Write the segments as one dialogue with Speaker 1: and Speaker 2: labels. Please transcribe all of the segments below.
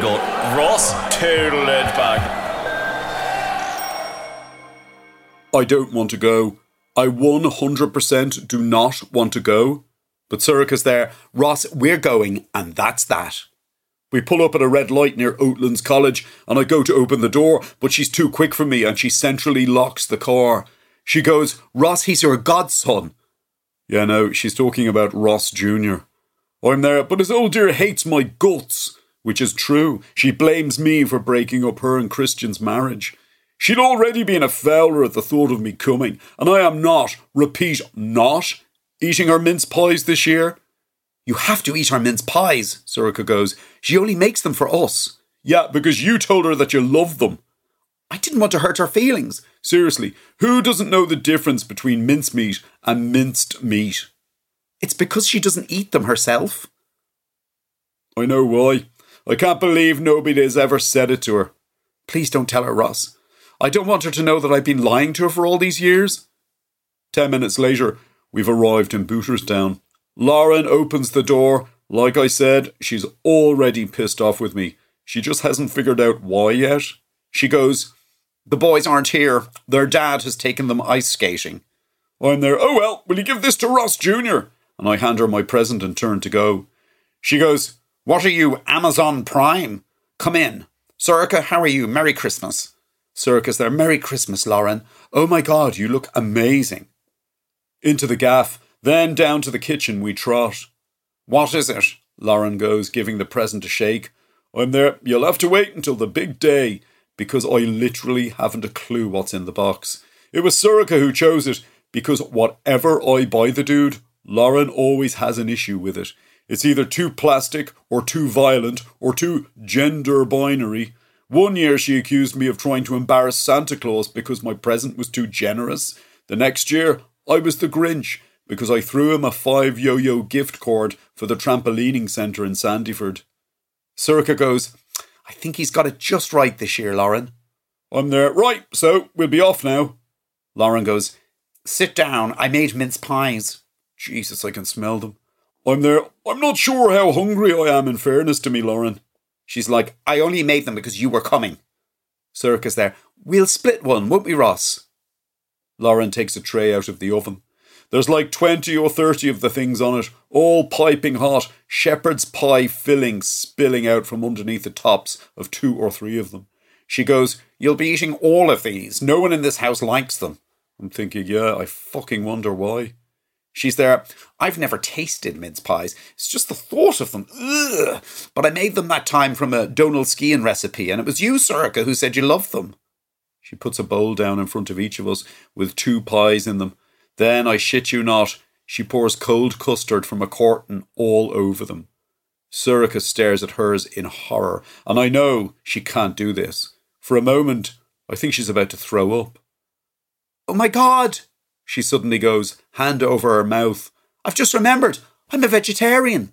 Speaker 1: God. Ross, total bag.
Speaker 2: I don't want to go. I 100% do not want to go. But Sorcha's there. Ross, we're going, and that's that. We pull up at a red light near Oatlands College, and I go to open the door, but she's too quick for me, and she centrally locks the car. She goes, Ross, he's your godson. Yeah, no, she's talking about Ross Jr. I'm there, but his old dear hates my guts, which is true. She blames me for breaking up her and Christian's marriage. She'd already been a fouler at the thought of me coming, and I am not, repeat, not, eating her mince pies this year. You have to eat our mince pies, Sorcha goes. She only makes them for us. Yeah, because you told her that you love them. I didn't want to hurt her feelings. Seriously, who doesn't know the difference between mincemeat and minced meat? It's because she doesn't eat them herself. I know why. I can't believe nobody has ever said it to her. Please don't tell her, Ross. I don't want her to know that I've been lying to her for all these years. Ten minutes later, we've arrived in Booterstown. Lauren opens the door. Like I said, she's already pissed off with me. She just hasn't figured out why yet. She goes, The boys aren't here. Their dad has taken them ice skating. I'm there. Oh, well, will you give this to Ross Jr.? And I hand her my present and turn to go. She goes, What are you, Amazon Prime? Come in. Sorcha, how are you? Merry Christmas. Sorcha's there. Merry Christmas, Lauren. Oh my God, you look amazing. Into the gaff. Then down to the kitchen we trot. What is it? Lauren goes, giving the present a shake. I'm there. You'll have to wait until the big day, because I literally haven't a clue what's in the box. It was Sorcha who chose it, because whatever I buy the dude, Lauren always has an issue with it. It's either too plastic, or too violent, or too gender binary. One year she accused me of trying to embarrass Santa Claus because my present was too generous. The next year, I was the Grinch because I threw him a five yo yo gift cord for the trampolining centre in Sandyford. Sorcha goes, I think he's got it just right this year, Lauren. I'm there. Right, so we'll be off now. Lauren goes, Sit down. I made mince pies. Jesus, I can smell them. I'm there. I'm not sure how hungry I am, in fairness to me, Lauren. She's like, I only made them because you were coming. Sorcha's there. We'll split one, won't we, Ross? Lauren takes a tray out of the oven. There's like 20 or 30 of the things on it, all piping hot, shepherd's pie filling spilling out from underneath the tops of two or three of them. She goes, You'll be eating all of these. No one in this house likes them. I'm thinking, yeah, I fucking wonder why. She's there. I've never tasted mince pies. It's just the thought of them. Ugh. But I made them that time from a Donal Skehan recipe, and it was you, Sorcha, who said you loved them. She puts a bowl down in front of each of us with two pies in them. Then, I shit you not, she pours cold custard from a corton all over them. Sorcha stares at hers in horror, and I know she can't do this. For a moment, I think she's about to throw up. Oh my God! She suddenly goes, hand over her mouth. I've just remembered, I'm a vegetarian.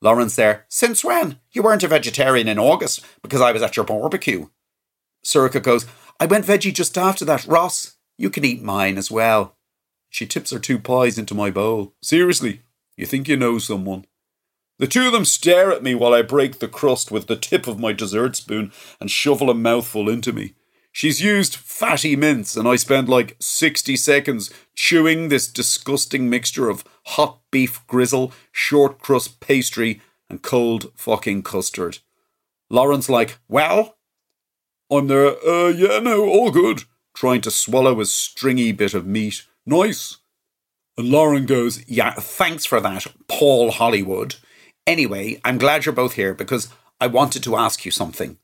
Speaker 2: Lauren's there. Since when? You weren't a vegetarian in August because I was at your barbecue. Sorcha goes, I went veggie just after that. Ross, you can eat mine as well. She tips her two pies into my bowl. Seriously, you think you know someone? The two of them stare at me while I break the crust with the tip of my dessert spoon and shovel a mouthful into me. She's used fatty mince, and I spend like 60 seconds chewing this disgusting mixture of hot beef grizzle, short crust pastry, and cold fucking custard. Lauren's like, Well? I'm there, uh, yeah, no, all good, trying to swallow a stringy bit of meat. Nice. And Lauren goes, Yeah, thanks for that, Paul Hollywood. Anyway, I'm glad you're both here because I wanted to ask you something.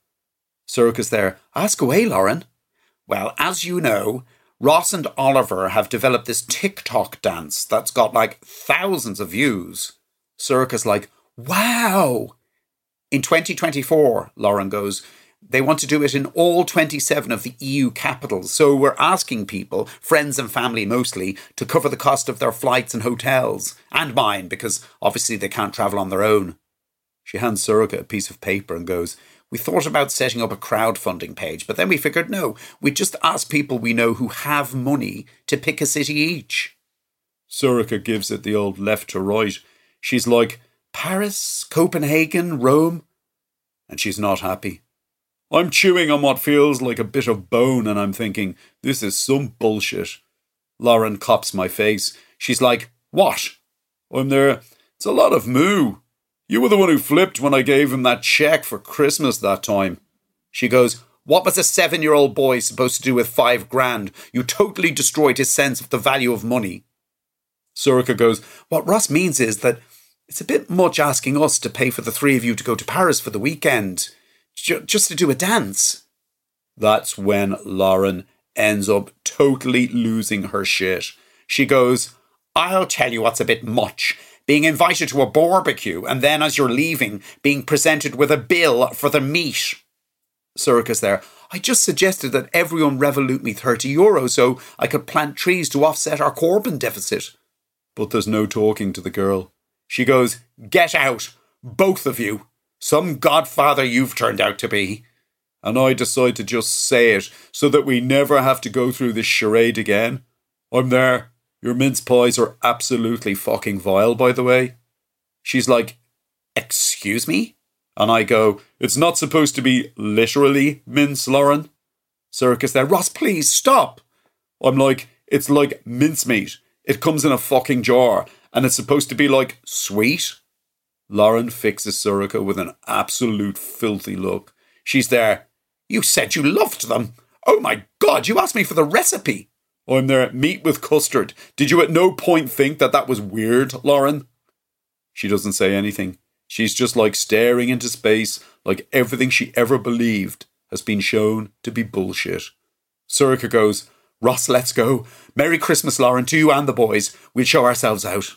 Speaker 2: Sorcha's there. Ask away, Lauren. Well, as you know, Ross and Oliver have developed this TikTok dance that's got like thousands of views. Sorcha's like, wow. In 2024, Lauren goes, they want to do it in all 27 of the EU capitals. So we're asking people, friends and family mostly, to cover the cost of their flights and hotels, and mine, because obviously they can't travel on their own. She hands Sorcha a piece of paper and goes, We thought about setting up a crowdfunding page, but then we figured no, we'd just ask people we know who have money to pick a city each. Sorcha gives it the old left to right. She's like, Paris, Copenhagen, Rome. And she's not happy. I'm chewing on what feels like a bit of bone and I'm thinking, this is some bullshit. Lauren cops my face. She's like, What? I'm there. It's a lot of moo. You were the one who flipped when I gave him that check for Christmas that time. She goes, What was a seven year old boy supposed to do with five grand? You totally destroyed his sense of the value of money. Sorcha goes, What Russ means is that it's a bit much asking us to pay for the three of you to go to Paris for the weekend just to do a dance. That's when Lauren ends up totally losing her shit. She goes, I'll tell you what's a bit much. Being invited to a barbecue and then as you're leaving, being presented with a bill for the meat. Sorcha's there. I just suggested that everyone Revolut me 30 euros so I could plant trees to offset our carbon deficit. But there's no talking to the girl. She goes, Get out, both of you. Some godfather you've turned out to be. And I decide to just say it so that we never have to go through this charade again. I'm there. Your mince pies are absolutely fucking vile, by the way. She's like, Excuse me? And I go, It's not supposed to be literally mince, Lauren. Sorcha's there, Ross, please stop. I'm like, It's like mincemeat. It comes in a fucking jar and it's supposed to be like sweet. Lauren fixes Sorcha with an absolute filthy look. She's there. You said you loved them. Oh my god, you asked me for the recipe. I'm there. Meat with custard. Did you at no point think that that was weird, Lauren? She doesn't say anything. She's just like staring into space, like everything she ever believed has been shown to be bullshit. Sorcha goes, Ross, let's go. Merry Christmas, Lauren, to you and the boys. We'll show ourselves out.